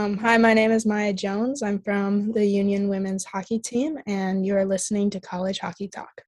Um, hi, my name is Maya Jones. I'm from the Union Women's Hockey Team, and you are listening to College Hockey Talk.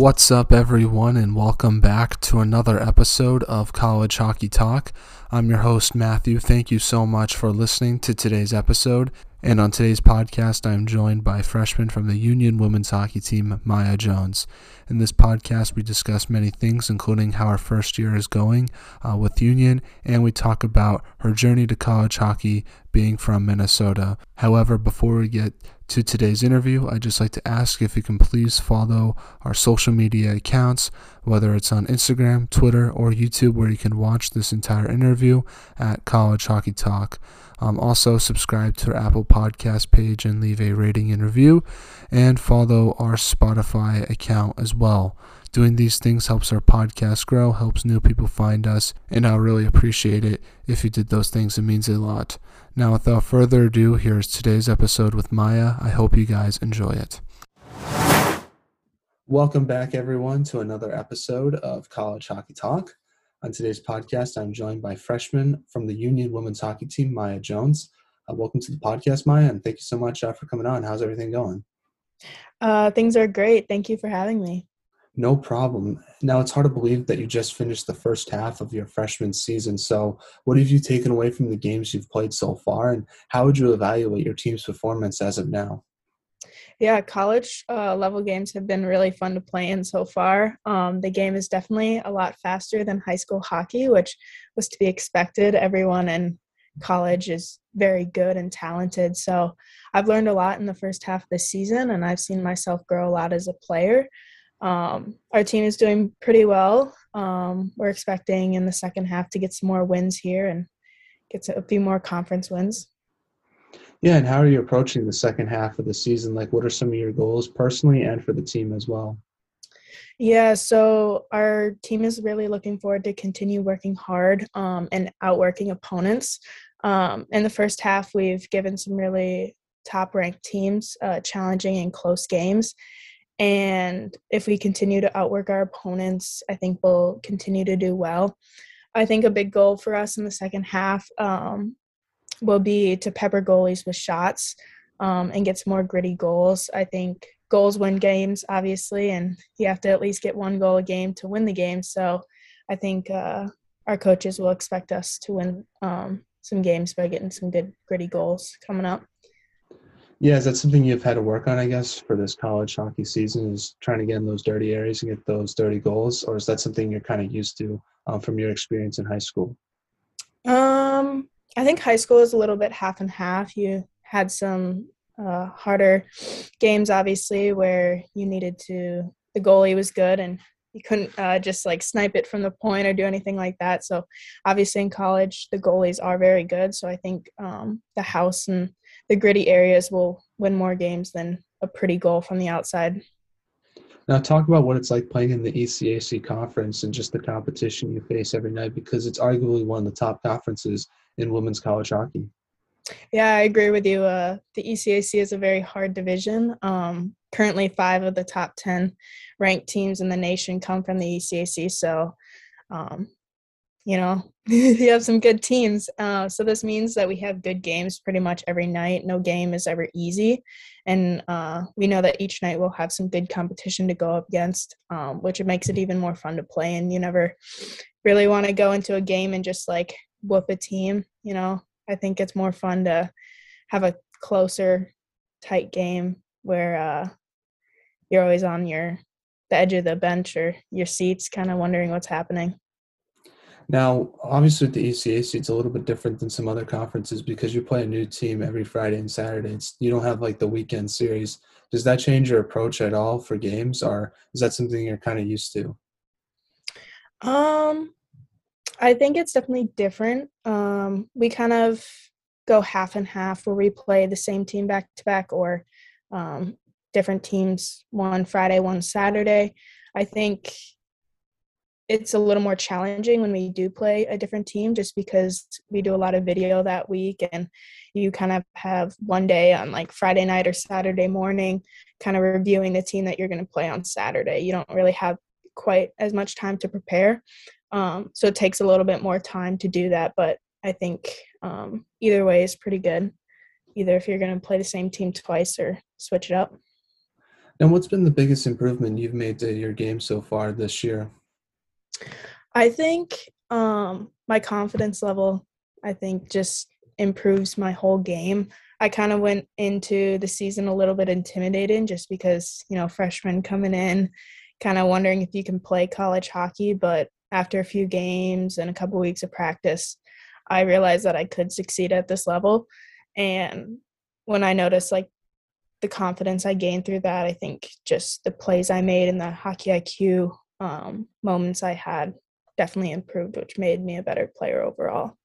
What's up, everyone, and welcome back to another episode of College Hockey Talk. I'm your host, Matthew. Thank you so much for listening to today's episode. And on today's podcast, I'm joined by freshman from the Union women's hockey team, Maya Jones. In this podcast, we discuss many things, including how our first year is going uh, with Union, and we talk about her journey to college hockey being from Minnesota. However, before we get to today's interview, I'd just like to ask if you can please follow our social media accounts, whether it's on Instagram, Twitter, or YouTube, where you can watch this entire interview at College Hockey Talk. Um, also, subscribe to our Apple Podcast page and leave a rating and review, and follow our Spotify account as well. Doing these things helps our podcast grow, helps new people find us, and I'll really appreciate it if you did those things. It means a lot. Now, without further ado, here's today's episode with Maya. I hope you guys enjoy it. Welcome back, everyone, to another episode of College Hockey Talk. On today's podcast, I'm joined by freshman from the Union Women's Hockey Team, Maya Jones. Uh, welcome to the podcast, Maya, and thank you so much uh, for coming on. How's everything going? Uh, things are great. Thank you for having me. No problem. Now it's hard to believe that you just finished the first half of your freshman season. So, what have you taken away from the games you've played so far, and how would you evaluate your team's performance as of now? Yeah, college uh, level games have been really fun to play in so far. Um, the game is definitely a lot faster than high school hockey, which was to be expected. Everyone in college is very good and talented. So I've learned a lot in the first half of the season, and I've seen myself grow a lot as a player. Um, our team is doing pretty well. Um, we're expecting in the second half to get some more wins here and get a few more conference wins. Yeah, and how are you approaching the second half of the season? Like, what are some of your goals personally and for the team as well? Yeah, so our team is really looking forward to continue working hard um, and outworking opponents. Um, in the first half, we've given some really top ranked teams uh, challenging and close games. And if we continue to outwork our opponents, I think we'll continue to do well. I think a big goal for us in the second half um, will be to pepper goalies with shots um, and get some more gritty goals. I think goals win games, obviously, and you have to at least get one goal a game to win the game. So I think uh, our coaches will expect us to win um, some games by getting some good gritty goals coming up. Yeah, is that something you've had to work on, I guess, for this college hockey season? Is trying to get in those dirty areas and get those dirty goals, or is that something you're kind of used to um, from your experience in high school? Um, I think high school is a little bit half and half. You had some uh, harder games, obviously, where you needed to. The goalie was good, and you couldn't uh, just like snipe it from the point or do anything like that. So, obviously, in college, the goalies are very good. So, I think um, the house and the gritty areas will win more games than a pretty goal from the outside. Now, talk about what it's like playing in the ECAC conference and just the competition you face every night because it's arguably one of the top conferences in women's college hockey. Yeah, I agree with you. Uh, the ECAC is a very hard division. Um, currently, five of the top 10 ranked teams in the nation come from the ECAC. So, um, you know, you have some good teams. Uh, so this means that we have good games pretty much every night. No game is ever easy, and uh, we know that each night we'll have some good competition to go up against, um, which makes it even more fun to play. And you never really want to go into a game and just like whoop a team. You know, I think it's more fun to have a closer, tight game where uh, you're always on your the edge of the bench or your seats, kind of wondering what's happening. Now, obviously, with the ECAC, it's a little bit different than some other conferences because you play a new team every Friday and Saturday. It's, you don't have like the weekend series. Does that change your approach at all for games, or is that something you're kind of used to? Um, I think it's definitely different. Um, we kind of go half and half where we play the same team back to back, or um, different teams, one Friday, one Saturday. I think it's a little more challenging when we do play a different team just because we do a lot of video that week and you kind of have one day on like Friday night or Saturday morning kind of reviewing the team that you're going to play on Saturday. You don't really have quite as much time to prepare. Um, so it takes a little bit more time to do that, but I think um, either way is pretty good. Either if you're going to play the same team twice or switch it up. And what's been the biggest improvement you've made to your game so far this year? I think um, my confidence level, I think, just improves my whole game. I kind of went into the season a little bit intimidated just because, you know, freshmen coming in, kind of wondering if you can play college hockey. But after a few games and a couple weeks of practice, I realized that I could succeed at this level. And when I noticed like the confidence I gained through that, I think just the plays I made and the hockey IQ um, moments I had definitely improved, which made me a better player overall.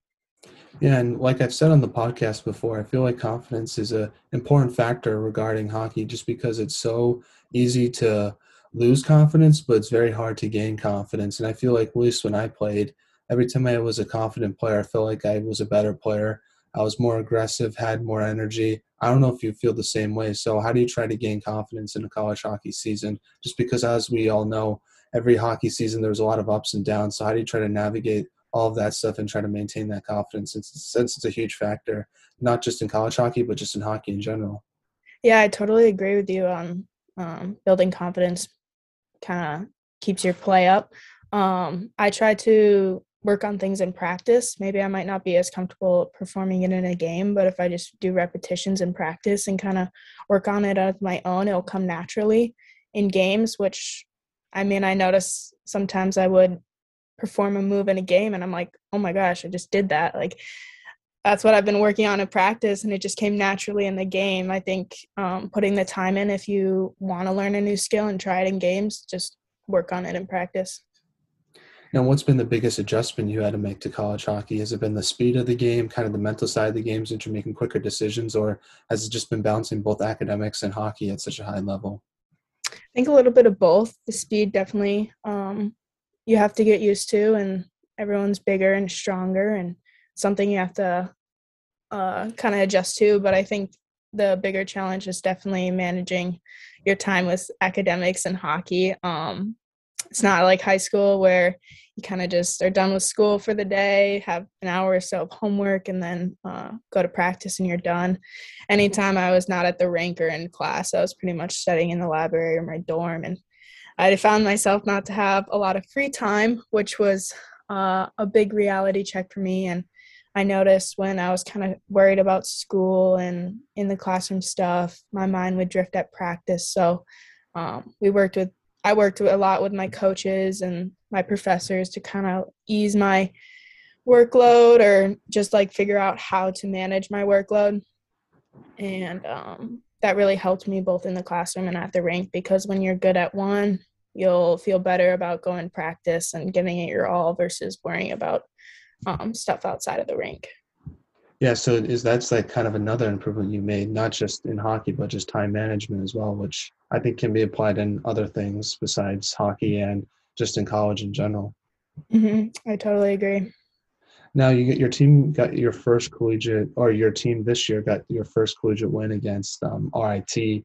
Yeah, and like I've said on the podcast before, I feel like confidence is a important factor regarding hockey, just because it's so easy to lose confidence, but it's very hard to gain confidence. And I feel like at least when I played, every time I was a confident player, I felt like I was a better player. I was more aggressive, had more energy. I don't know if you feel the same way. So, how do you try to gain confidence in a college hockey season? Just because, as we all know, every hockey season there's a lot of ups and downs. So, how do you try to navigate all of that stuff and try to maintain that confidence since, since it's a huge factor, not just in college hockey, but just in hockey in general? Yeah, I totally agree with you on um, building confidence kind of keeps your play up. Um, I try to work on things in practice. Maybe I might not be as comfortable performing it in a game, but if I just do repetitions in practice and kind of work on it as my own, it'll come naturally in games, which I mean, I notice sometimes I would perform a move in a game and I'm like, oh my gosh, I just did that. Like, that's what I've been working on in practice, and it just came naturally in the game. I think um, putting the time in, if you want to learn a new skill and try it in games, just work on it in practice. Now, what's been the biggest adjustment you had to make to college hockey? Has it been the speed of the game, kind of the mental side of the games that you're making quicker decisions, or has it just been balancing both academics and hockey at such a high level? I think a little bit of both. The speed definitely um, you have to get used to, and everyone's bigger and stronger, and something you have to uh, kind of adjust to. But I think the bigger challenge is definitely managing your time with academics and hockey. Um, it's not like high school where you kind of just are done with school for the day, have an hour or so of homework, and then uh, go to practice and you're done. Anytime I was not at the rink or in class, I was pretty much studying in the library or my dorm. And I found myself not to have a lot of free time, which was uh, a big reality check for me. And I noticed when I was kind of worried about school and in the classroom stuff, my mind would drift at practice. So um, we worked with I worked a lot with my coaches and my professors to kind of ease my workload or just like figure out how to manage my workload. And um, that really helped me both in the classroom and at the rink because when you're good at one, you'll feel better about going practice and giving it your all versus worrying about um, stuff outside of the rink. Yeah, so is that's like kind of another improvement you made, not just in hockey, but just time management as well, which I think can be applied in other things besides hockey and just in college in general. Mm-hmm. I totally agree. Now you get your team got your first collegiate, or your team this year got your first collegiate win against um, RIT.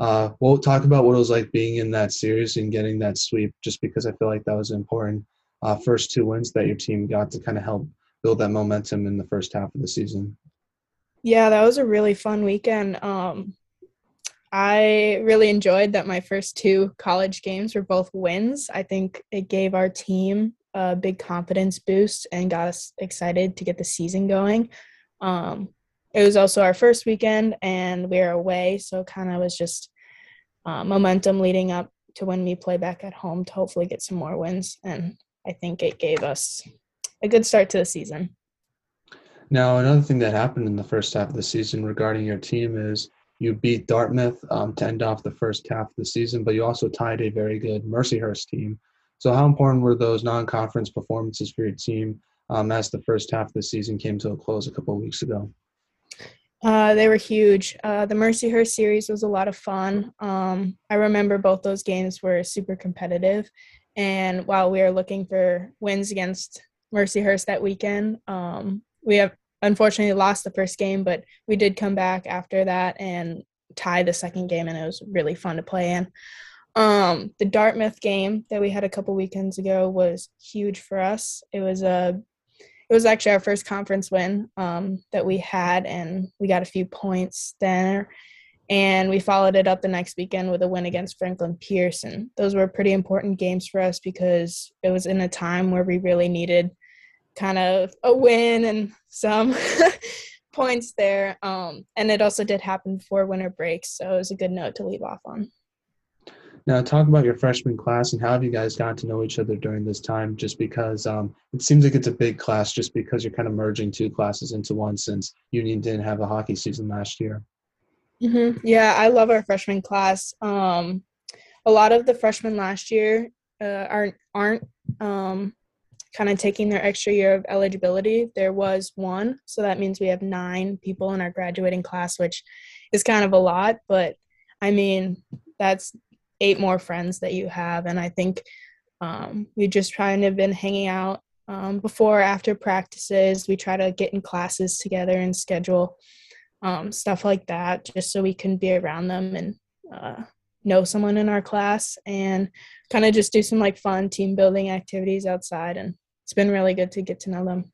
Uh, we'll talk about what it was like being in that series and getting that sweep, just because I feel like that was important. Uh, first two wins that your team got to kind of help build that momentum in the first half of the season. Yeah, that was a really fun weekend. Um, I really enjoyed that my first two college games were both wins. I think it gave our team a big confidence boost and got us excited to get the season going. Um, it was also our first weekend and we were away, so kind of was just uh, momentum leading up to when we play back at home to hopefully get some more wins. And I think it gave us a good start to the season. Now, another thing that happened in the first half of the season regarding your team is you beat Dartmouth um, to end off the first half of the season, but you also tied a very good Mercyhurst team. So, how important were those non-conference performances for your team um, as the first half of the season came to a close a couple weeks ago? Uh, they were huge. Uh, the Mercyhurst series was a lot of fun. Um, I remember both those games were super competitive. And while we were looking for wins against Mercyhurst that weekend, um, we have unfortunately lost the first game, but we did come back after that and tie the second game, and it was really fun to play in. Um, the Dartmouth game that we had a couple weekends ago was huge for us. It was a it was actually our first conference win um, that we had, and we got a few points there. And we followed it up the next weekend with a win against Franklin. And those were pretty important games for us because it was in a time where we really needed kind of a win and some points there. Um, and it also did happen before winter break. So it was a good note to leave off on. Now, talk about your freshman class and how have you guys gotten to know each other during this time? Just because um, it seems like it's a big class, just because you're kind of merging two classes into one since Union didn't have a hockey season last year. Mm-hmm. Yeah, I love our freshman class. Um, a lot of the freshmen last year uh, aren't aren't um, kind of taking their extra year of eligibility. There was one, so that means we have nine people in our graduating class, which is kind of a lot. But I mean, that's eight more friends that you have. And I think um, we just kind of been hanging out um, before, after practices. We try to get in classes together and schedule um, stuff like that, just so we can be around them and uh, know someone in our class and kind of just do some like fun team building activities outside. And it's been really good to get to know them.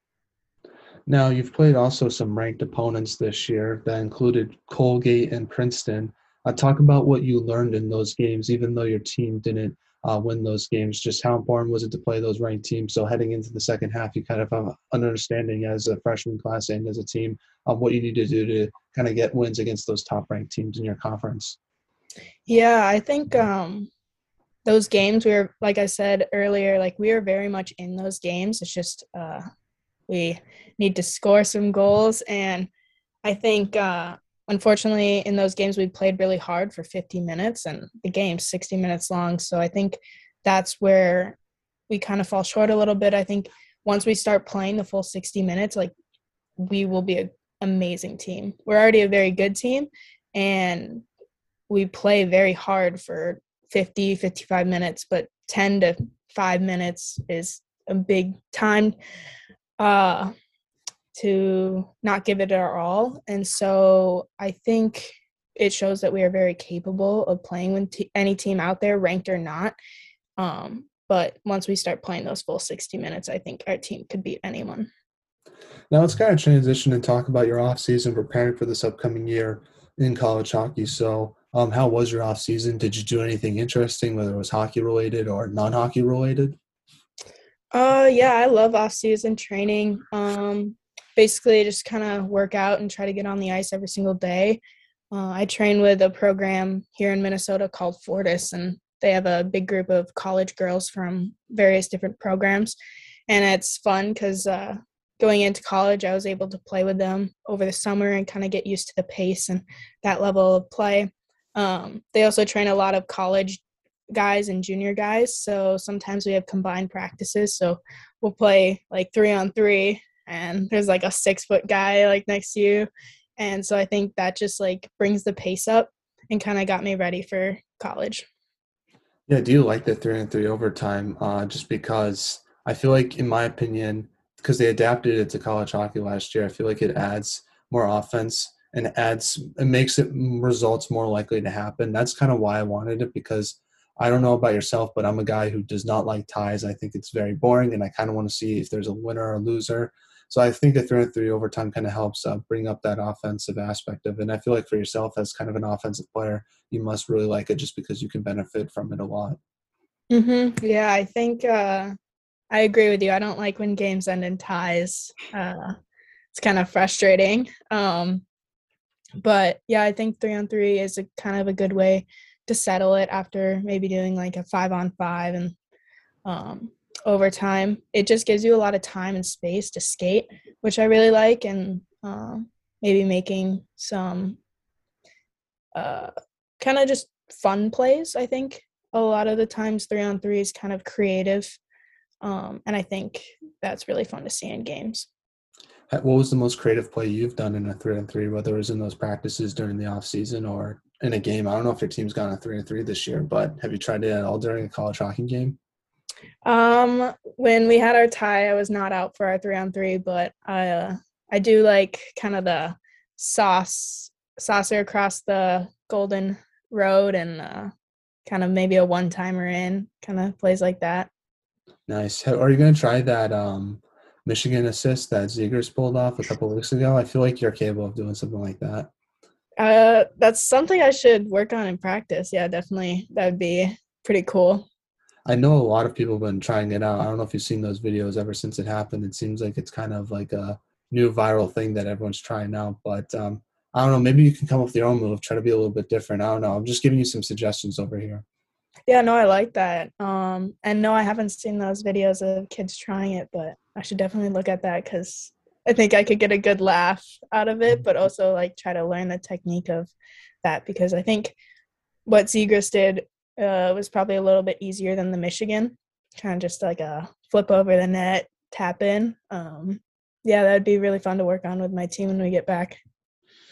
Now, you've played also some ranked opponents this year that included Colgate and Princeton. Uh, talk about what you learned in those games, even though your team didn't uh, win those games. Just how important was it to play those ranked teams? So heading into the second half, you kind of have an understanding as a freshman class and as a team of what you need to do to kind of get wins against those top ranked teams in your conference. Yeah, I think um, those games we were, like I said earlier, like we are very much in those games. It's just uh, we need to score some goals, and I think uh, unfortunately in those games we played really hard for 50 minutes and the game's 60 minutes long. So i think that's where we kind of fall short a little bit. I think once we start playing the full 60 minutes like we will be an amazing team. We're already a very good team and we play very hard for 50 55 minutes but 10 to 5 minutes is a big time uh to not give it our all. And so I think it shows that we are very capable of playing with t- any team out there, ranked or not. Um, but once we start playing those full 60 minutes, I think our team could beat anyone. Now let's kind of transition and talk about your off season preparing for this upcoming year in college hockey. So, um, how was your off season? Did you do anything interesting, whether it was hockey related or non hockey related? Uh, yeah, I love off season training. Um, basically just kind of work out and try to get on the ice every single day. Uh, I train with a program here in Minnesota called Fortis, and they have a big group of college girls from various different programs. And it's fun because uh, going into college, I was able to play with them over the summer and kind of get used to the pace and that level of play. Um, they also train a lot of college guys and junior guys. So sometimes we have combined practices. So we'll play like three on three and there's like a six foot guy like next to you and so i think that just like brings the pace up and kind of got me ready for college yeah do you like the three and three overtime uh, just because i feel like in my opinion because they adapted it to college hockey last year i feel like it adds more offense and adds it makes it results more likely to happen that's kind of why i wanted it because I don't know about yourself, but I'm a guy who does not like ties. I think it's very boring, and I kind of want to see if there's a winner or a loser. So I think the three and three overtime kind of helps uh, bring up that offensive aspect of it. And I feel like for yourself as kind of an offensive player, you must really like it just because you can benefit from it a lot. Mm-hmm. Yeah, I think uh, I agree with you. I don't like when games end in ties. Uh, it's kind of frustrating. Um, but yeah, I think three on three is a kind of a good way to settle it after maybe doing like a five on five and um, overtime. It just gives you a lot of time and space to skate, which I really like, and uh, maybe making some uh, kind of just fun plays. I think a lot of the times three on three is kind of creative, um, and I think that's really fun to see in games. what was the most creative play you've done in a three on three, whether it was in those practices during the off season or in a game? I don't know if your team's gone a three on three this year, but have you tried it at all during a college hockey game? Um, when we had our tie, I was not out for our three on three, but I uh, I do like kind of the sauce saucer across the golden road and uh, kind of maybe a one timer in kind of plays like that. Nice. Are you going to try that um, Michigan assist that Zegras pulled off a couple weeks ago? I feel like you're capable of doing something like that. Uh, that's something I should work on in practice. Yeah, definitely. That would be pretty cool. I know a lot of people have been trying it out. I don't know if you've seen those videos ever since it happened. It seems like it's kind of like a new viral thing that everyone's trying out. But um, I don't know. Maybe you can come up with your own move. Try to be a little bit different. I don't know. I'm just giving you some suggestions over here. Yeah, no, I like that. Um, and no, I haven't seen those videos of kids trying it, but I should definitely look at that because I think I could get a good laugh out of it, but also like try to learn the technique of that because I think what Zegras did uh, was probably a little bit easier than the Michigan, kind of just like a flip over the net, tap in. Um, yeah, that'd be really fun to work on with my team when we get back.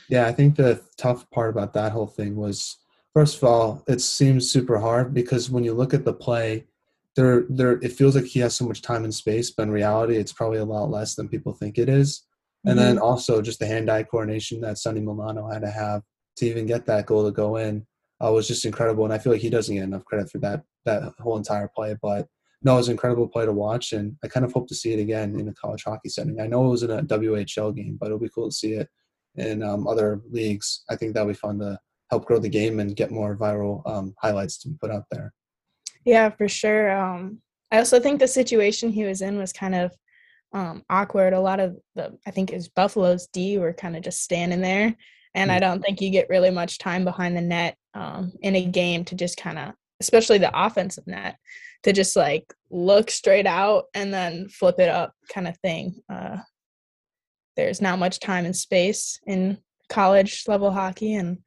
Yeah, I think the tough part about that whole thing was first of all, it seems super hard because when you look at the play, there there it feels like he has so much time and space, but in reality it's probably a lot less than people think it is. And mm-hmm. then also just the hand-eye coordination that Sonny Milano had to have to even get that goal to go in uh, was just incredible. And I feel like he doesn't get enough credit for that that whole entire play. But no, it was an incredible play to watch, and I kind of hope to see it again in a college hockey setting. I know it was in a WHL game, but it'll be cool to see it in um, other leagues. I think that'll be fun to help grow the game and get more viral um, highlights to put out there. Yeah, for sure. Um, I also think the situation he was in was kind of um, awkward. A lot of the, I think, is Buffalo's D were kind of just standing there, and. I don't think you get really much time behind the net um, in a game to just kind of, especially the offensive net, to just like look straight out and then flip it up, kind of thing. Uh, there's not much time and space in college level hockey, and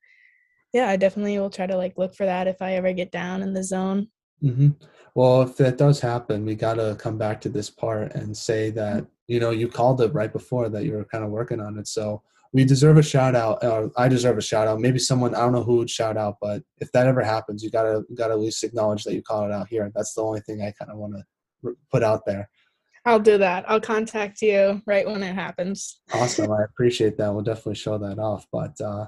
yeah, I definitely will try to like look for that if I ever get down in the zone. Mm-hmm. Well, if that does happen, we got to come back to this part and say that, you know, you called it right before that you were kind of working on it. So we deserve a shout out. Or I deserve a shout out. Maybe someone, I don't know who would shout out, but if that ever happens, you got to, got to at least acknowledge that you called it out here. That's the only thing I kind of want to put out there. I'll do that. I'll contact you right when it happens. awesome. I appreciate that. We'll definitely show that off. But uh,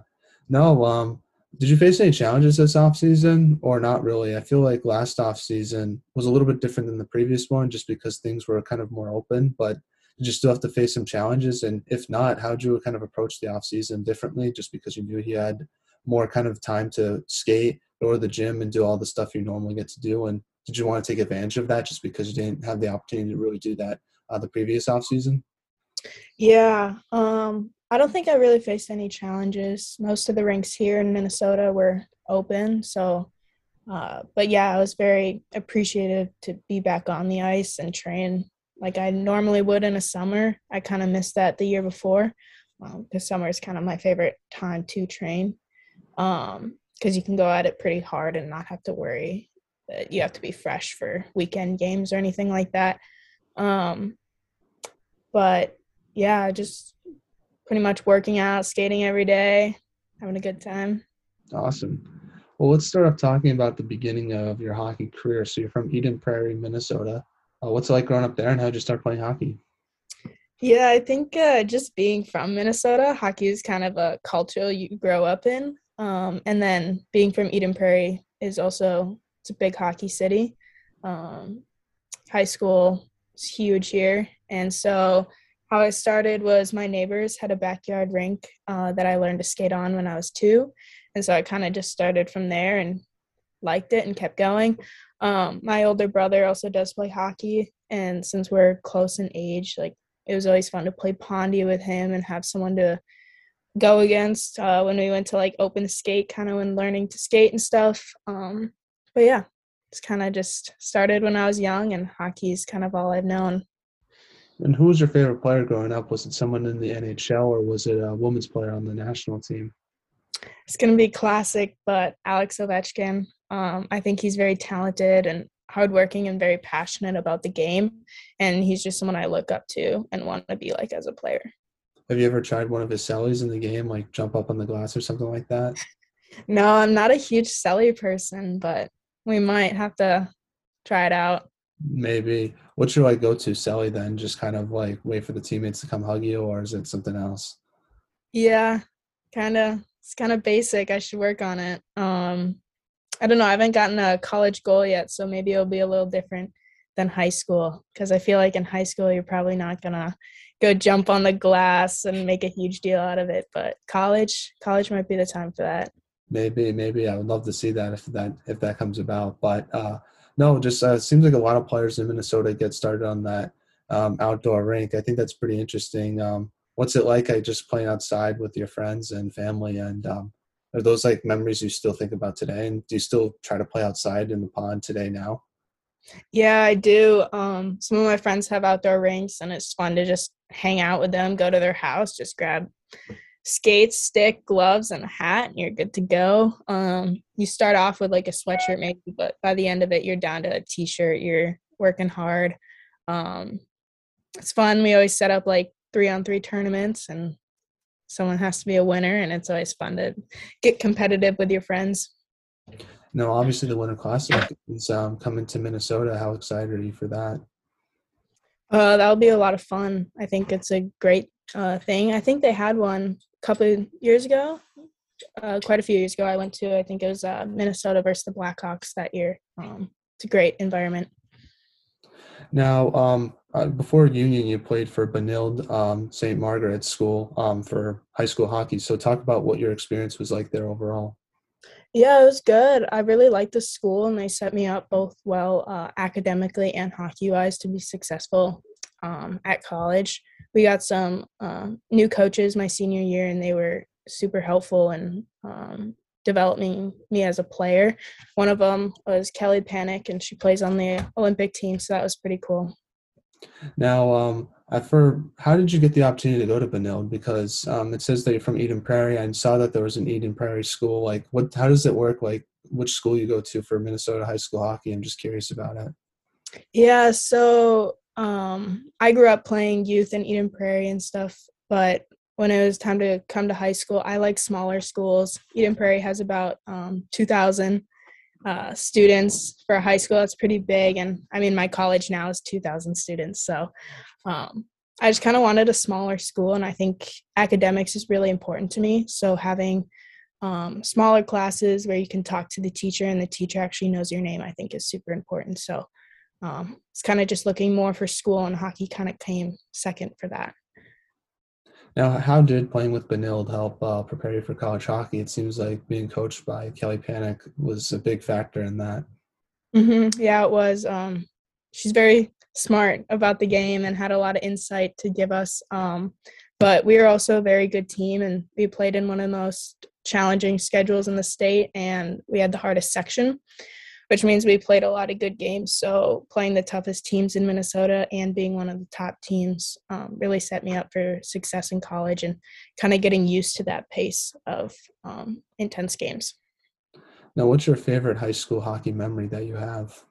no, um, did you face any challenges this off season or not really? I feel like last off season was a little bit different than the previous one just because things were kind of more open, but did you still have to face some challenges? And if not, how did you kind of approach the off season differently just because you knew he had more kind of time to skate, to the gym and do all the stuff you normally get to do? And did you want to take advantage of that just because you didn't have the opportunity to really do that uh, the previous off season? Yeah, um, I don't think I really faced any challenges. Most of the rinks here in Minnesota were open, so. Uh, but yeah, I was very appreciative to be back on the ice and train like I normally would in a summer. I kind of missed that the year before because um, summer is kind of my favorite time to train because um, you can go at it pretty hard and not have to worry that you have to be fresh for weekend games or anything like that. Um, but yeah, just pretty much working out, skating every day, having a good time. Awesome. Well, let's start off talking about the beginning of your hockey career. So you're from Eden Prairie, Minnesota. Uh, what's it like growing up there, and how did you start playing hockey? Yeah, I think uh, just being from Minnesota, hockey is kind of a culture you grow up in, um, and then being from Eden Prairie is also it's a big hockey city. Um, high school is huge here, and so how I started was my neighbors had a backyard rink uh, that I learned to skate on when I was two. And so I kind of just started from there and liked it and kept going. Um, my older brother also does play hockey. And since we're close in age, like it was always fun to play Pondy with him and have someone to go against uh, when we went to like open skate, kind of when learning to skate and stuff. Um, but yeah, it's kind of just started when I was young, and hockey is kind of all I've known. And who was your favorite player growing up? Was it someone in the NHL or was it a women's player on the national team? It's going to be classic, but Alex Ovechkin. Um, I think he's very talented and hardworking and very passionate about the game. And he's just someone I look up to and want to be like as a player. Have you ever tried one of his cellies in the game, like jump up on the glass or something like that? No, I'm not a huge celly person, but we might have to try it out. Maybe. What your I go-to celly? then? Just kind of like wait for the teammates to come hug you, or is it something else? Yeah, kind of. It's kind of basic. I should work on it. Um, I don't know. I haven't gotten a college goal yet, so maybe it'll be a little different than high school because I feel like in high school you're probably not gonna go jump on the glass and make a huge deal out of it. But college, college might be the time for that. Maybe, maybe I would love to see that if that if that comes about. But uh, no, just uh, seems like a lot of players in Minnesota get started on that um, outdoor rink. I think that's pretty interesting. Um, what's it like? I just playing outside with your friends and family, and um, are those like memories you still think about today? And do you still try to play outside in the pond today now? Yeah, I do. Um, some of my friends have outdoor rinks, and it's fun to just hang out with them, go to their house, just grab skates, stick, gloves, and a hat, and you're good to go. Um, you start off with like a sweatshirt, maybe, but by the end of it, you're down to a t-shirt. You're working hard. Um, it's fun. We always set up like three on three tournaments, and someone has to be a winner, and it's always fun to get competitive with your friends. No, obviously the Winter Classic is um, coming to Minnesota. How excited are you for that? Uh, that'll be a lot of fun. I think it's a great uh, thing. I think they had one couple years ago, uh, quite a few years ago. I went to, I think it was uh, Minnesota versus the Blackhawks that year. Um, it's a great environment. Now, um, uh, before Union, you played for Benilde um, St. Margaret's School um, for high school hockey. So, talk about what your experience was like there overall. Yeah, it was good. I really liked the school, and they set me up both well uh, academically and hockey wise to be successful um, at college. We got some uh, new coaches my senior year, and they were super helpful in um, developing me as a player. One of them was Kelly Pannek, and she plays on the Olympic team, so that was pretty cool. Now, um, for how did you get the opportunity to go to Benilde? Because um, it says that you're from Eden Prairie. I saw that there was an Eden Prairie school. Like, what? How does it work? Like, which school you go to for Minnesota high school hockey? I'm just curious about it. Yeah, so um, I grew up playing youth in Eden Prairie and stuff, but when it was time to come to high school, I like smaller schools. Eden Prairie has about um, 2,000 uh, students for a high school. That's pretty big. And I mean, my college now is 2,000 students. So um, I just kind of wanted a smaller school. And I think academics is really important to me. So having um, smaller classes where you can talk to the teacher and the teacher actually knows your name, I think is super important. So um, it's kind of just looking more for school, and hockey kind of came second for that. Now, how did playing with Benilde help uh, prepare you for college hockey? It seems like being coached by Kelly Pannek was a big factor in that. Mm-hmm. Yeah, it was. Um, she's very smart about the game and had a lot of insight to give us. Um, but we were also a very good team, and we played in one of the most challenging schedules in the state, and we had the hardest section which means we played a lot of good games. So playing the toughest teams in Minnesota and being one of the top teams um, really set me up for success in college and kind of getting used to that pace of um, intense games. Now, what's your favorite high school hockey memory that you have?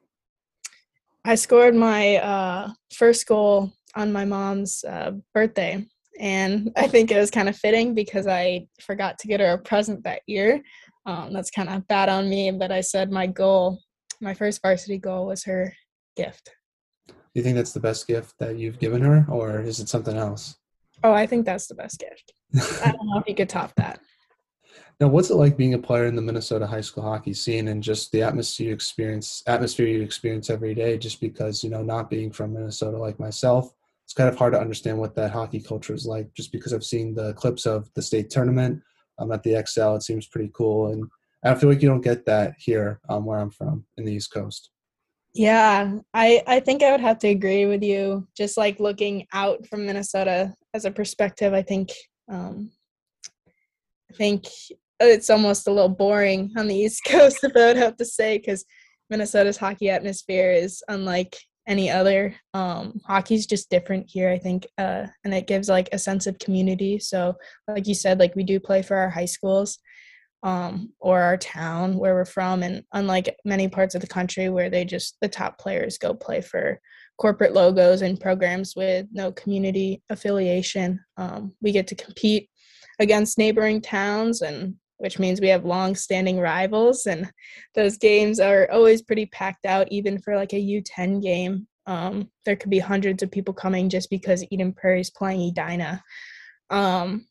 I scored my uh, first goal on my mom's uh, birthday. And I think it was kind of fitting because I forgot to get her a present that year. Um, that's kind of bad on me, but I said my goal my first varsity goal was her gift. Do you think that's the best gift that you've given her, or is it something else? Oh, I think that's the best gift. I don't know if you could top that. Now, what's it like being a player in the Minnesota high school hockey scene and just the atmosphere you experience atmosphere you experience every day? Just because you know, not being from Minnesota like myself, it's kind of hard to understand what that hockey culture is like. Just because I've seen the clips of the state tournament, I'm at the Xcel, It seems pretty cool, and I feel like you don't get that here um, where I'm from in the East Coast. Yeah, I I think I would have to agree with you. Just like looking out from Minnesota as a perspective, I think um, I think it's almost a little boring on the East Coast, if I would have to say, because Minnesota's hockey atmosphere is unlike any other. Um, hockey's just different here, I think, uh, and it gives like a sense of community. So, like you said, like we do play for our high schools, um, or our town where we're from. And unlike many parts of the country where they just, the top players go play for corporate logos and programs with no community affiliation. Um, we get to compete against neighboring towns and which means we have long-standing rivals and those games are always pretty packed out even for like a u10 game um, there could be hundreds of people coming just because eden prairie is playing edina um,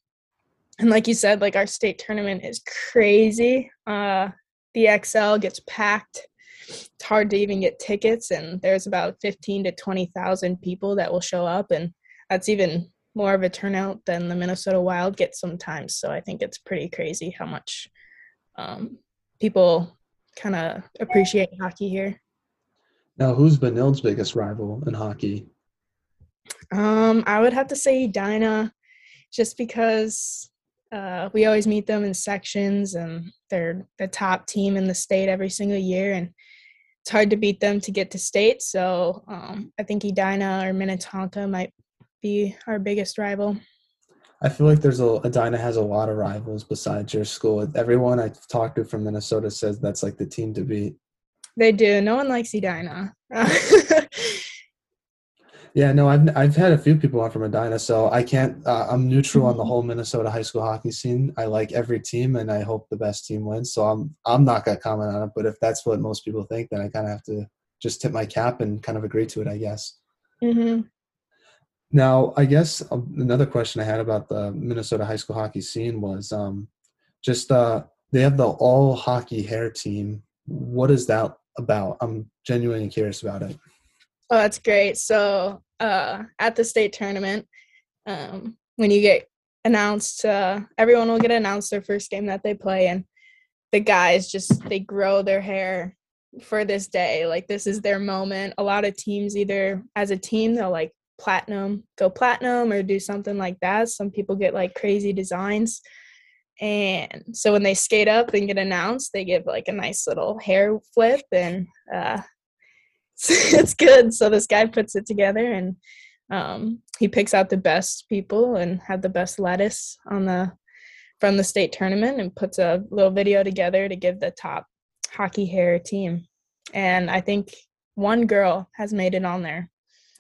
and like you said like our state tournament is crazy uh, the Xcel gets packed it's hard to even get tickets and there's about 15 to 20,000 people that will show up and that's even more of a turnout than the Minnesota Wild gets sometimes. So I think it's pretty crazy how much um, people kind of appreciate hockey here. Now, who's Benilde's biggest rival in hockey? Um, I would have to say Edina, just because uh, we always meet them in sections, and they're the top team in the state every single year, and it's hard to beat them to get to state. So um, I think Edina or Minnetonka might be our biggest rival. I feel like there's a Edina has a lot of rivals besides your school. Everyone I've talked to from Minnesota says that's like the team to beat. They do. No one likes Edina. yeah, no, I've I've had a few people on from Edina, so I can't. Uh, I'm neutral on the mm-hmm. whole Minnesota high school hockey scene. I like every team, and I hope the best team wins. So I'm I'm not gonna comment on it. But if that's what most people think, then I kind of have to just tip my cap and kind of agree to it. I guess. Mm-hmm. Now, I guess um, another question I had about the Minnesota high school hockey scene was um, just uh, they have the all hockey hair team. What is that about? I'm genuinely curious about it. Oh, that's great. So uh, at the state tournament, um, when you get announced, uh, everyone will get announced their first game that they play, and the guys just they grow their hair for this day. Like this is their moment. A lot of teams either as a team they'll like platinum, go platinum or do something like that. Some people get like crazy designs. And so when they skate up and get announced, they give like a nice little hair flip and uh, it's good. So this guy puts it together and um, he picks out the best people and had the best lettuce on the from the state tournament and puts a little video together to give the top hockey hair team. And I think one girl has made it on there.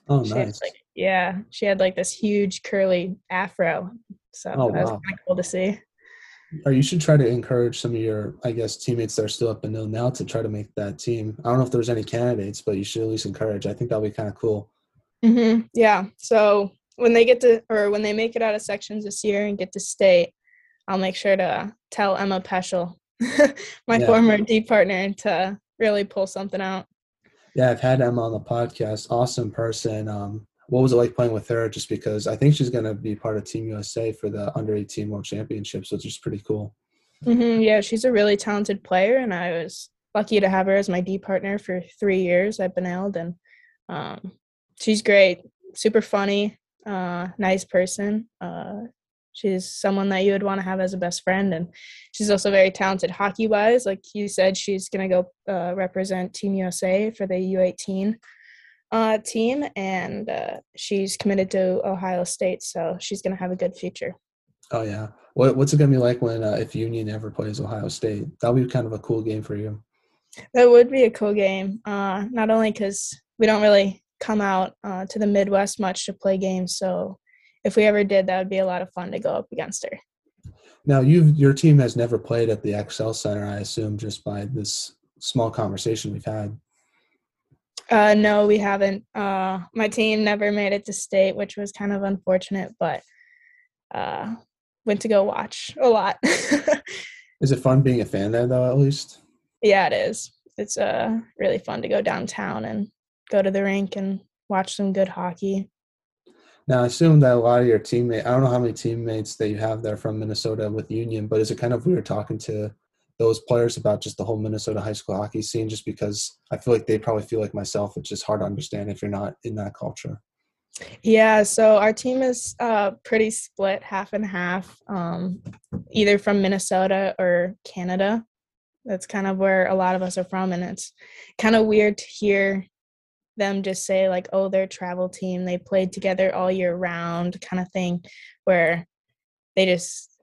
Oh, she nice. like yeah, she had like this huge curly afro. So oh, that was wow. kind of cool to see. Or you should try to encourage some of your, I guess, teammates that are still up and known now to try to make that team. I don't know if there's any candidates, but you should at least encourage. I think that'll be kind of cool. Mm-hmm. Yeah. So when they get to, or when they make it out of sections this year and get to state, I'll make sure to tell Emma Peschel, my yeah. former D partner, to really pull something out. Yeah, I've had Emma on the podcast. Awesome person. Um, what was it like playing with her? Just because I think she's going to be part of Team USA for the Under 18 World Championships, which is pretty cool. Mm-hmm, yeah, she's a really talented player, and I was lucky to have her as my D partner for three years at Benilde, and um, she's great, super funny, uh, nice person. Uh, she's someone that you would want to have as a best friend, and she's also very talented hockey wise. Like you said, she's going to go uh, represent Team USA for the U18 uh, team, and uh, she's committed to Ohio State, so she's going to have a good future. Oh yeah, what, what's it going to be like when uh, if Union ever plays Ohio State? That'll be kind of a cool game for you. That would be a cool game. Uh, not only because we don't really come out uh, to the Midwest much to play games, so if we ever did, that would be a lot of fun to go up against her. Now, you your team has never played at the Xcel Center, I assume, just by this small conversation we've had. Uh, no, we haven't. Uh, my team never made it to state, which was kind of unfortunate, but uh, went to go watch a lot. is it fun being a fan there, though? At least. Yeah, it is. It's uh really fun to go downtown and go to the rink and watch some good hockey. Now, I assume that a lot of your teammates, I don't know how many teammates that you have there from Minnesota with Union, but is it kind of weird talking to those players about just the whole Minnesota high school hockey scene, just because I feel like they probably feel like myself. It's just hard to understand if you're not in that culture. Yeah, so our team is uh, pretty split, half and half, um, either from Minnesota or Canada. That's kind of where a lot of us are from, and it's kind of weird to hear them just say like, "Oh, they're travel team. They played together all year round," kind of thing, where they just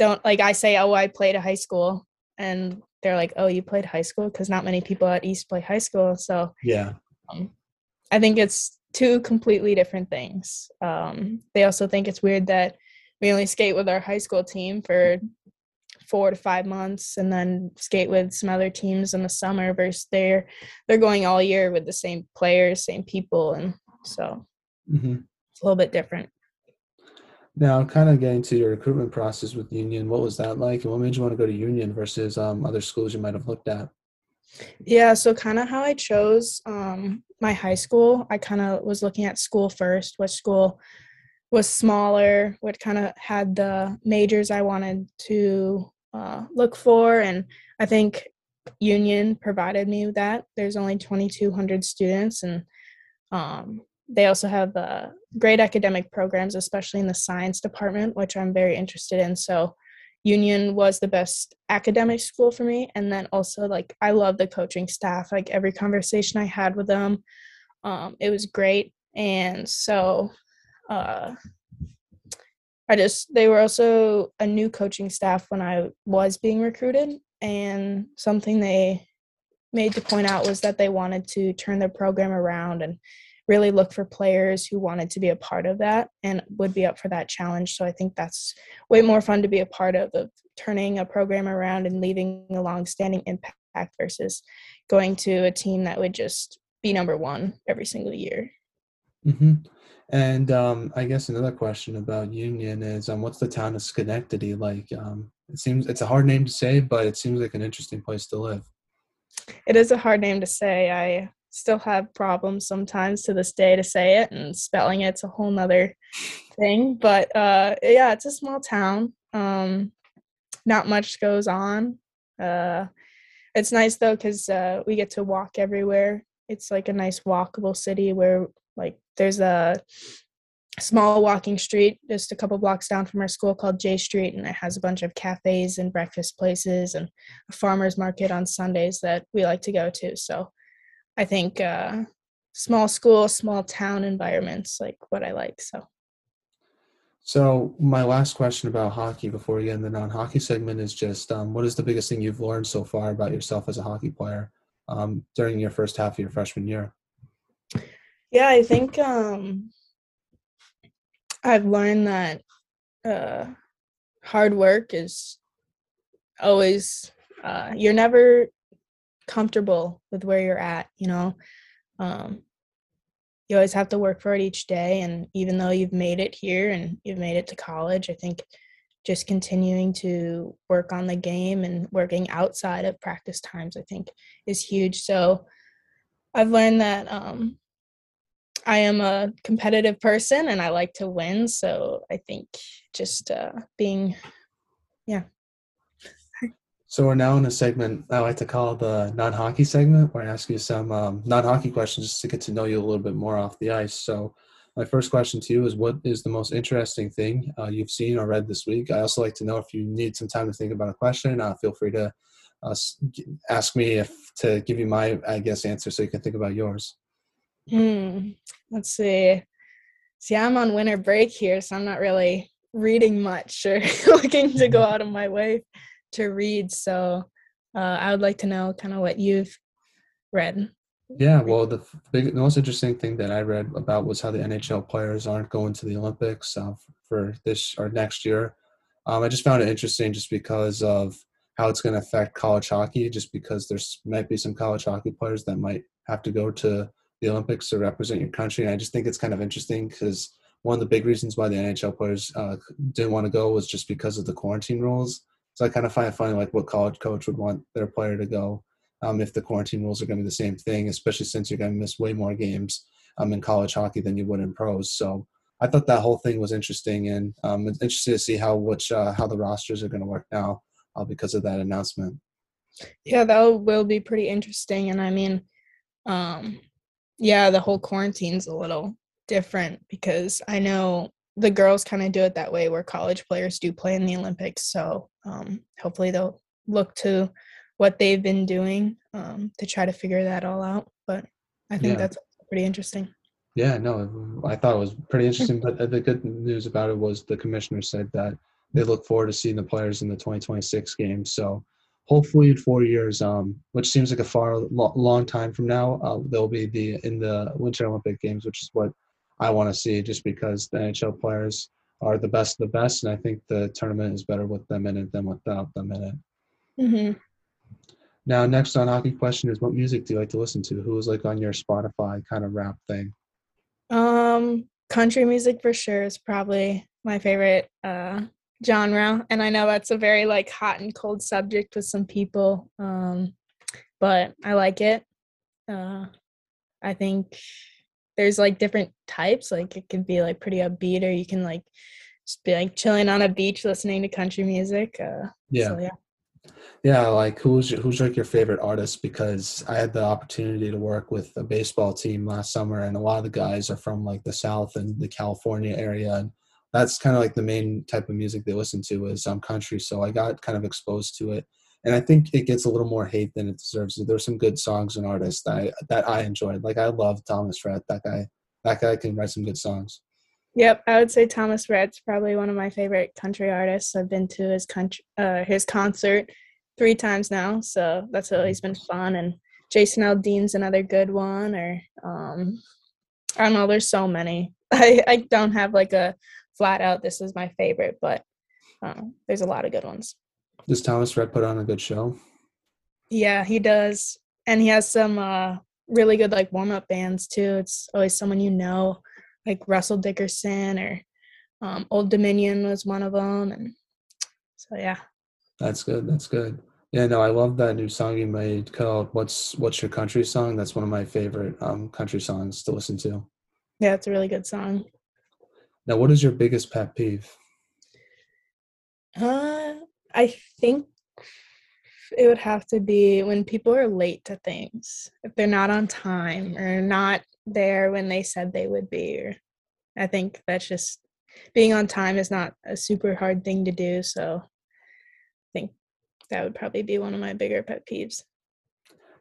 don't like I say, oh, I played a high school, and they're like, oh, you played high school because not many people at East play high school. So yeah, um, I think it's two completely different things. Um, they also think it's weird that we only skate with our high school team for four to five months and then skate with some other teams in the summer versus they're they're going all year with the same players same people and so mm-hmm. it's a little bit different now kind of getting to your recruitment process with union what was that like and what made you want to go to union versus um, other schools you might have looked at yeah so kind of how i chose um, my high school i kind of was looking at school first what school was smaller what kind of had the majors i wanted to uh, look for. And I think Union provided me with that. There's only 2,200 students, and um, they also have uh, great academic programs, especially in the science department, which I'm very interested in. So, Union was the best academic school for me. And then also, like, I love the coaching staff. Like, every conversation I had with them, um, it was great. And so, uh, I just they were also a new coaching staff when I was being recruited and something they made to point out was that they wanted to turn their program around and really look for players who wanted to be a part of that and would be up for that challenge. So I think that's way more fun to be a part of of turning a program around and leaving a long-standing impact versus going to a team that would just be number one every single year. Mm-hmm. And um, I guess another question about Union is, um, what's the town of Schenectady like? Um, it seems it's a hard name to say, but it seems like an interesting place to live. It is a hard name to say. I still have problems sometimes to this day to say it, and spelling it's a whole nother thing. But uh, yeah, it's a small town. Um, not much goes on. Uh, it's nice though because uh, we get to walk everywhere. It's like a nice walkable city where like there's a small walking street just a couple blocks down from our school called Jay Street, and it has a bunch of cafes and breakfast places and a farmers market on Sundays that we like to go to. So I think uh, small school, small town environments like what I like. So. So my last question about hockey before we get in the non-hockey segment is just um, what is the biggest thing you've learned so far about yourself as a hockey player um, during your first half of your freshman year? Yeah, I think um, I've learned that uh, hard work is always uh, you're never comfortable with where you're at. You know, um, you always have to work for it each day, and even though you've made it here and you've made it to college, I think just continuing to work on the game and working outside of practice times, I think, is huge. So I've learned that um, I am a competitive person and I like to win. So I think just uh, being, yeah. So we're now in a segment I like to call the non-hockey segment, where I ask you some um, non-hockey questions just to get to know you a little bit more off the ice. So my first question to you is, what is the most interesting thing uh, you've seen or read this week? I also like to know if you need some time to think about a question. Uh, feel free to uh, ask me if to give you my, I guess, answer so you can think about yours. Hmm. Let's see. See, I'm on winter break here, so I'm not really reading much or looking to go out of my way to read. So uh, I would like to know kind of what you've read. Yeah, well, the big, the most interesting thing that I read about was how the NHL players aren't going to the Olympics uh, for this or next year. Um, I just found it interesting just because of how it's going to affect college hockey. Just because there's might be some college hockey players that might have to go to the Olympics to represent your country. And I just think it's kind of interesting because one of the big reasons why the NHL players uh, didn't want to go was just because of the quarantine rules. So I kind of find it funny, like what college coach would want their player to go um, if the quarantine rules are going to be the same thing, especially since you're going to miss way more games um, in college hockey than you would in pros. So I thought that whole thing was interesting, and um, it's interesting to see how which uh, how the rosters are going to work now uh, because of that announcement. Yeah, that will be pretty interesting, and I mean, um, yeah, the whole quarantine's a little different because I know the girls kind of do it that way where college players do play in the Olympics. So um, hopefully they'll look to what they've been doing um, to try to figure that all out. But I think yeah. that's pretty interesting. Yeah, no, I thought it was pretty interesting. but the good news about it was the commissioner said that they look forward to seeing the players in the 2026 games. So hopefully in four years, um, which seems like a far lo- long time from now, uh, they'll be the in the Winter Olympic Games, which is what I want to see, just because the NHL players are the best of the best, and I think the tournament is better with them in it than without them in it. Mm-hmm. Now, next on hockey question is, what music do you like to listen to? Who is like on your Spotify kind of rap thing? Um, country music for sure is probably my favorite uh genre and i know that's a very like hot and cold subject with some people um but i like it uh i think there's like different types like it can be like pretty upbeat or you can like just be like chilling on a beach listening to country music uh Yeah. so, yeah Yeah, like who's your, who's like your favorite artist? Because I had the opportunity to work with a baseball team last summer, and a lot of the guys are from like the South and the California area, and that's kind of like the main type of music they listen to is um country. So I got kind of exposed to it, and I think it gets a little more hate than it deserves. There's some good songs and artists that I, that I enjoyed. Like I love Thomas Rhett. That guy, that guy can write some good songs. Yep, I would say Thomas Rhett's probably one of my favorite country artists. I've been to his country, uh, his concert three times now, so that's always been fun. And Jason Aldean's another good one. Or um, I don't know, there's so many. I I don't have like a flat out this is my favorite, but uh, there's a lot of good ones. Does Thomas Rhett put on a good show? Yeah, he does, and he has some uh, really good like warm up bands too. It's always someone you know, like Russell Dickerson or um, Old Dominion was one of them, and so yeah. That's good. That's good. Yeah, no, I love that new song you made called "What's What's Your Country Song." That's one of my favorite um, country songs to listen to. Yeah, it's a really good song. Now, what is your biggest pet peeve? Uh, I think it would have to be when people are late to things. If they're not on time or not there when they said they would be. I think that's just being on time is not a super hard thing to do. So I think that would probably be one of my bigger pet peeves.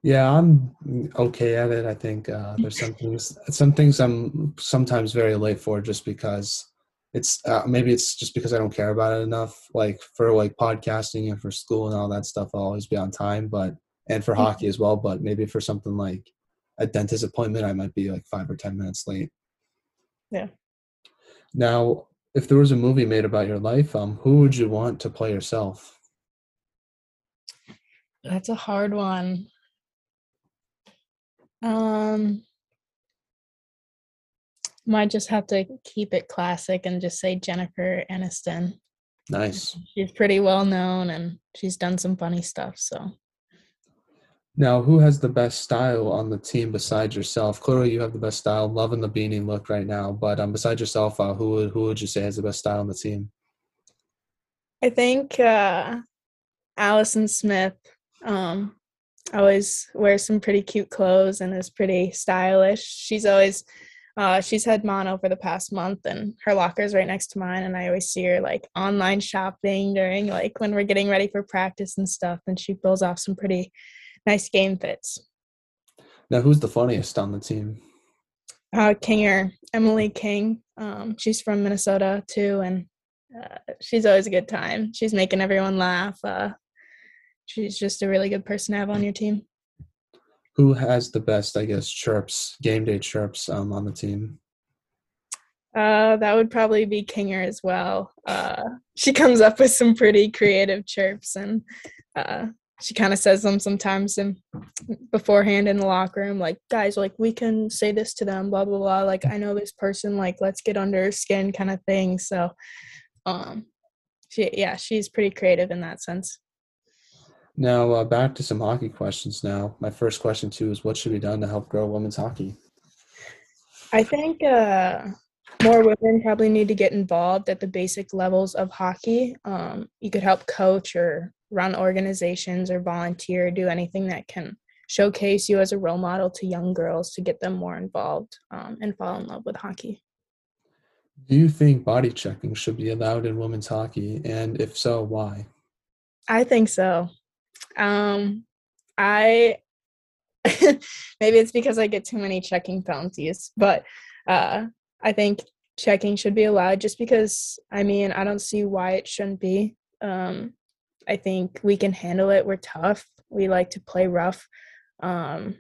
Yeah, I'm okay at it. I think uh, there's some things, some things I'm sometimes very late for, just because it's uh, maybe it's just because I don't care about it enough. Like for like podcasting and for school and all that stuff, I'll always be on time. But and for hockey as well. But maybe for something like a dentist appointment, I might be like five or ten minutes late. Yeah. Now, if there was a movie made about your life, um, who would you want to play yourself? That's a hard one. Um, might just have to keep it classic and just say Jennifer Aniston. Nice. She's pretty well known and she's done some funny stuff. So Now, who has the best style on the team besides yourself? Clearly, you have the best style. Loving the beanie look right now. But um, besides yourself, uh, who would who would you say has the best style on the team? I think uh, Allison Smith um, always wears some pretty cute clothes and is pretty stylish. She's always uh, she's had mono for the past month, and her locker is right next to mine. And I always see her like online shopping during like when we're getting ready for practice and stuff. And she pulls off some pretty nice game fits. Now, who's the funniest on the team? Uh, Kinger, Emily King. Um, she's from Minnesota too, and uh, she's always a good time. She's making everyone laugh. Uh, she's just a really good person to have on your team. Who has the best, I guess, chirps, game day chirps um, on the team? Uh, that would probably be Kinger as well. Uh, she comes up with some pretty creative chirps, and uh, she kind of says them sometimes in, beforehand in the locker room, like, guys, like, we can say this to them, blah, blah, blah. Like, I know this person, like, let's get under her skin kind of thing. So, um, she, yeah, she's pretty creative in that sense. Now, uh, back to some hockey questions now. My first question, too, is what should be done to help grow women's hockey? I think uh, more women probably need to get involved at the basic levels of hockey. Um, you could help coach or run organizations or volunteer, do anything that can showcase you as a role model to young girls to get them more involved um, and fall in love with hockey. Do you think body checking should be allowed in women's hockey? And if so, why? I think so. Um, I maybe it's because I get too many checking penalties, but uh, I think checking should be allowed just because I mean I don't see why it shouldn't be. Um, I think we can handle it. We're tough. We like to play rough. Um,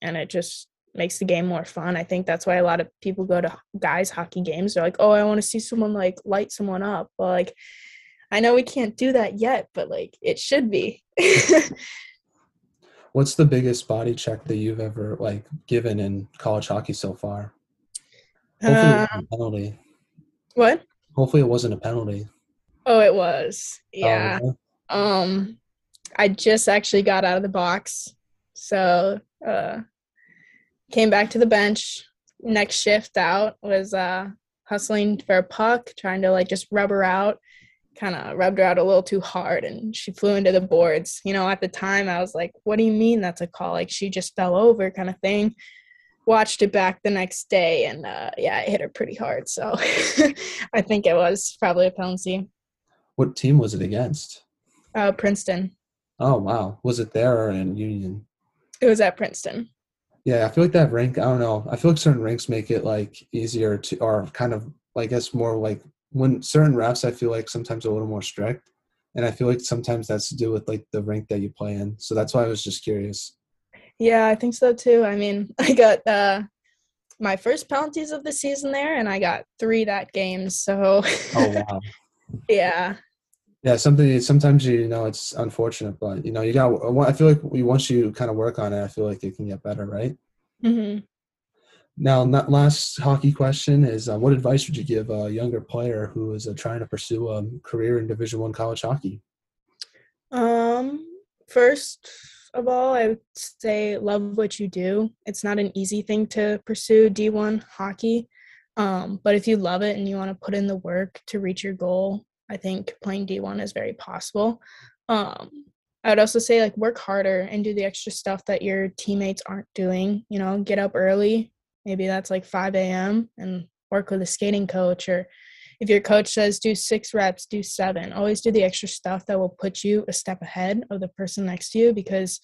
and it just makes the game more fun. I think that's why a lot of people go to guys hockey games. They're like, "Oh, I want to see someone like light someone up." Well, like I know we can't do that yet, but like it should be. What's the biggest body check that you've ever like given in college hockey so far? Hopefully, Uh, it wasn't a penalty. what? Hopefully, it wasn't a penalty. Oh, it was. Oh, Yeah. okay. Um I just actually got out of the box. So, uh came back to the bench. Next shift out was uh hustling for a puck, trying to like just rub her out. Kind of rubbed her out a little too hard and she flew into the boards. You know, at the time I was like, "What do you mean that's a call?" Like she just fell over kind of thing. Watched it back the next day and uh yeah, it hit her pretty hard. So, I think it was probably a penalty. What team was it against? Uh Princeton. Oh wow, was it there or in Union? It was at Princeton. Yeah, I feel like that rank. I don't know. I feel like certain ranks make it like easier to, or kind of, I guess, more like when certain refs. I feel like sometimes a little more strict, and I feel like sometimes that's to do with like the rank that you play in. So that's why I was just curious. Yeah, I think so too. I mean, I got uh my first penalties of the season there and I got 3 that game. So Oh wow. yeah. Yeah, something. Sometimes you know it's unfortunate, but you know you got. I feel like once you kind of work on it, I feel like it can get better, right? hmm Now, that last hockey question is: uh, What advice would you give a younger player who is uh, trying to pursue a career in Division One college hockey? Um first of all, I would say love what you do. It's not an easy thing to pursue D1 hockey. Um, but if you love it and you want to put in the work to reach your goal, I think playing D1 is very possible. Um, I would also say like work harder and do the extra stuff that your teammates aren't doing. You know, get up early. Maybe that's like 5 a.m. and work with a skating coach. Or if your coach says do six reps, do seven. Always do the extra stuff that will put you a step ahead of the person next to you because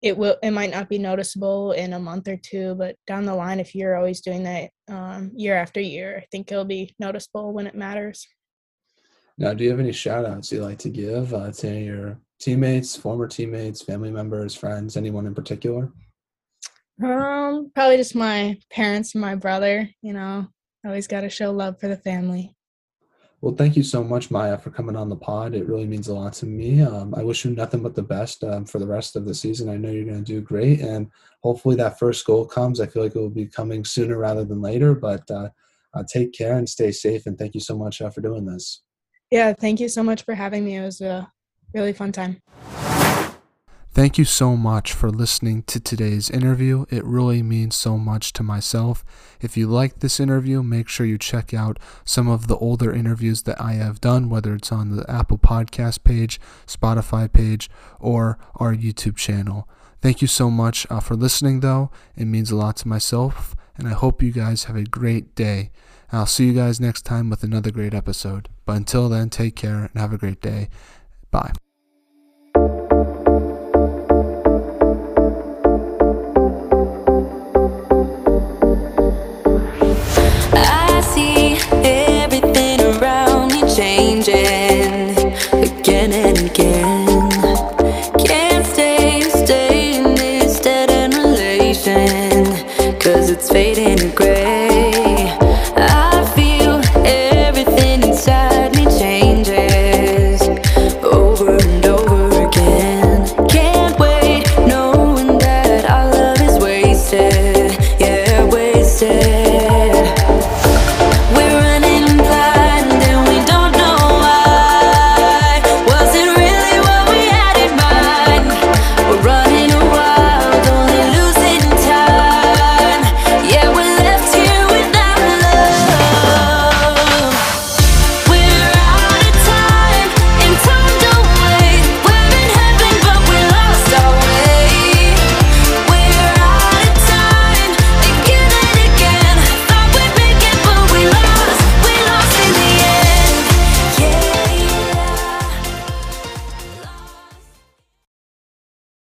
it will it might not be noticeable in a month or two but down the line if you're always doing that um, year after year i think it'll be noticeable when it matters Now, do you have any shout outs you'd like to give uh, to your teammates, former teammates, family members, friends, anyone in particular? Um probably just my parents and my brother you know always got to show love for the family Well, thank you so much, Maya, for coming on the pod. It really means a lot to me. Um, I wish you nothing but the best um, for the rest of the season. I know you're going to do great, and hopefully that first goal comes. I feel like it will be coming sooner rather than later. But uh, uh, take care and stay safe. And thank you so much uh, for doing this. yeah thank you so much for having me it was a really fun time Thank you so much for listening to today's interview. It really means so much to myself. If you like this interview, make sure you check out some of the older interviews that I have done, whether it's on the Apple Podcast page, Spotify page, or our YouTube channel. Thank you so much uh, for listening, though. It means a lot to myself, and I hope you guys have a great day. I'll see you guys next time with another great episode. But until then, take care and have a great day. Bye. Changing again and again. Can't stay, stay in this dead cause it's fading to gray.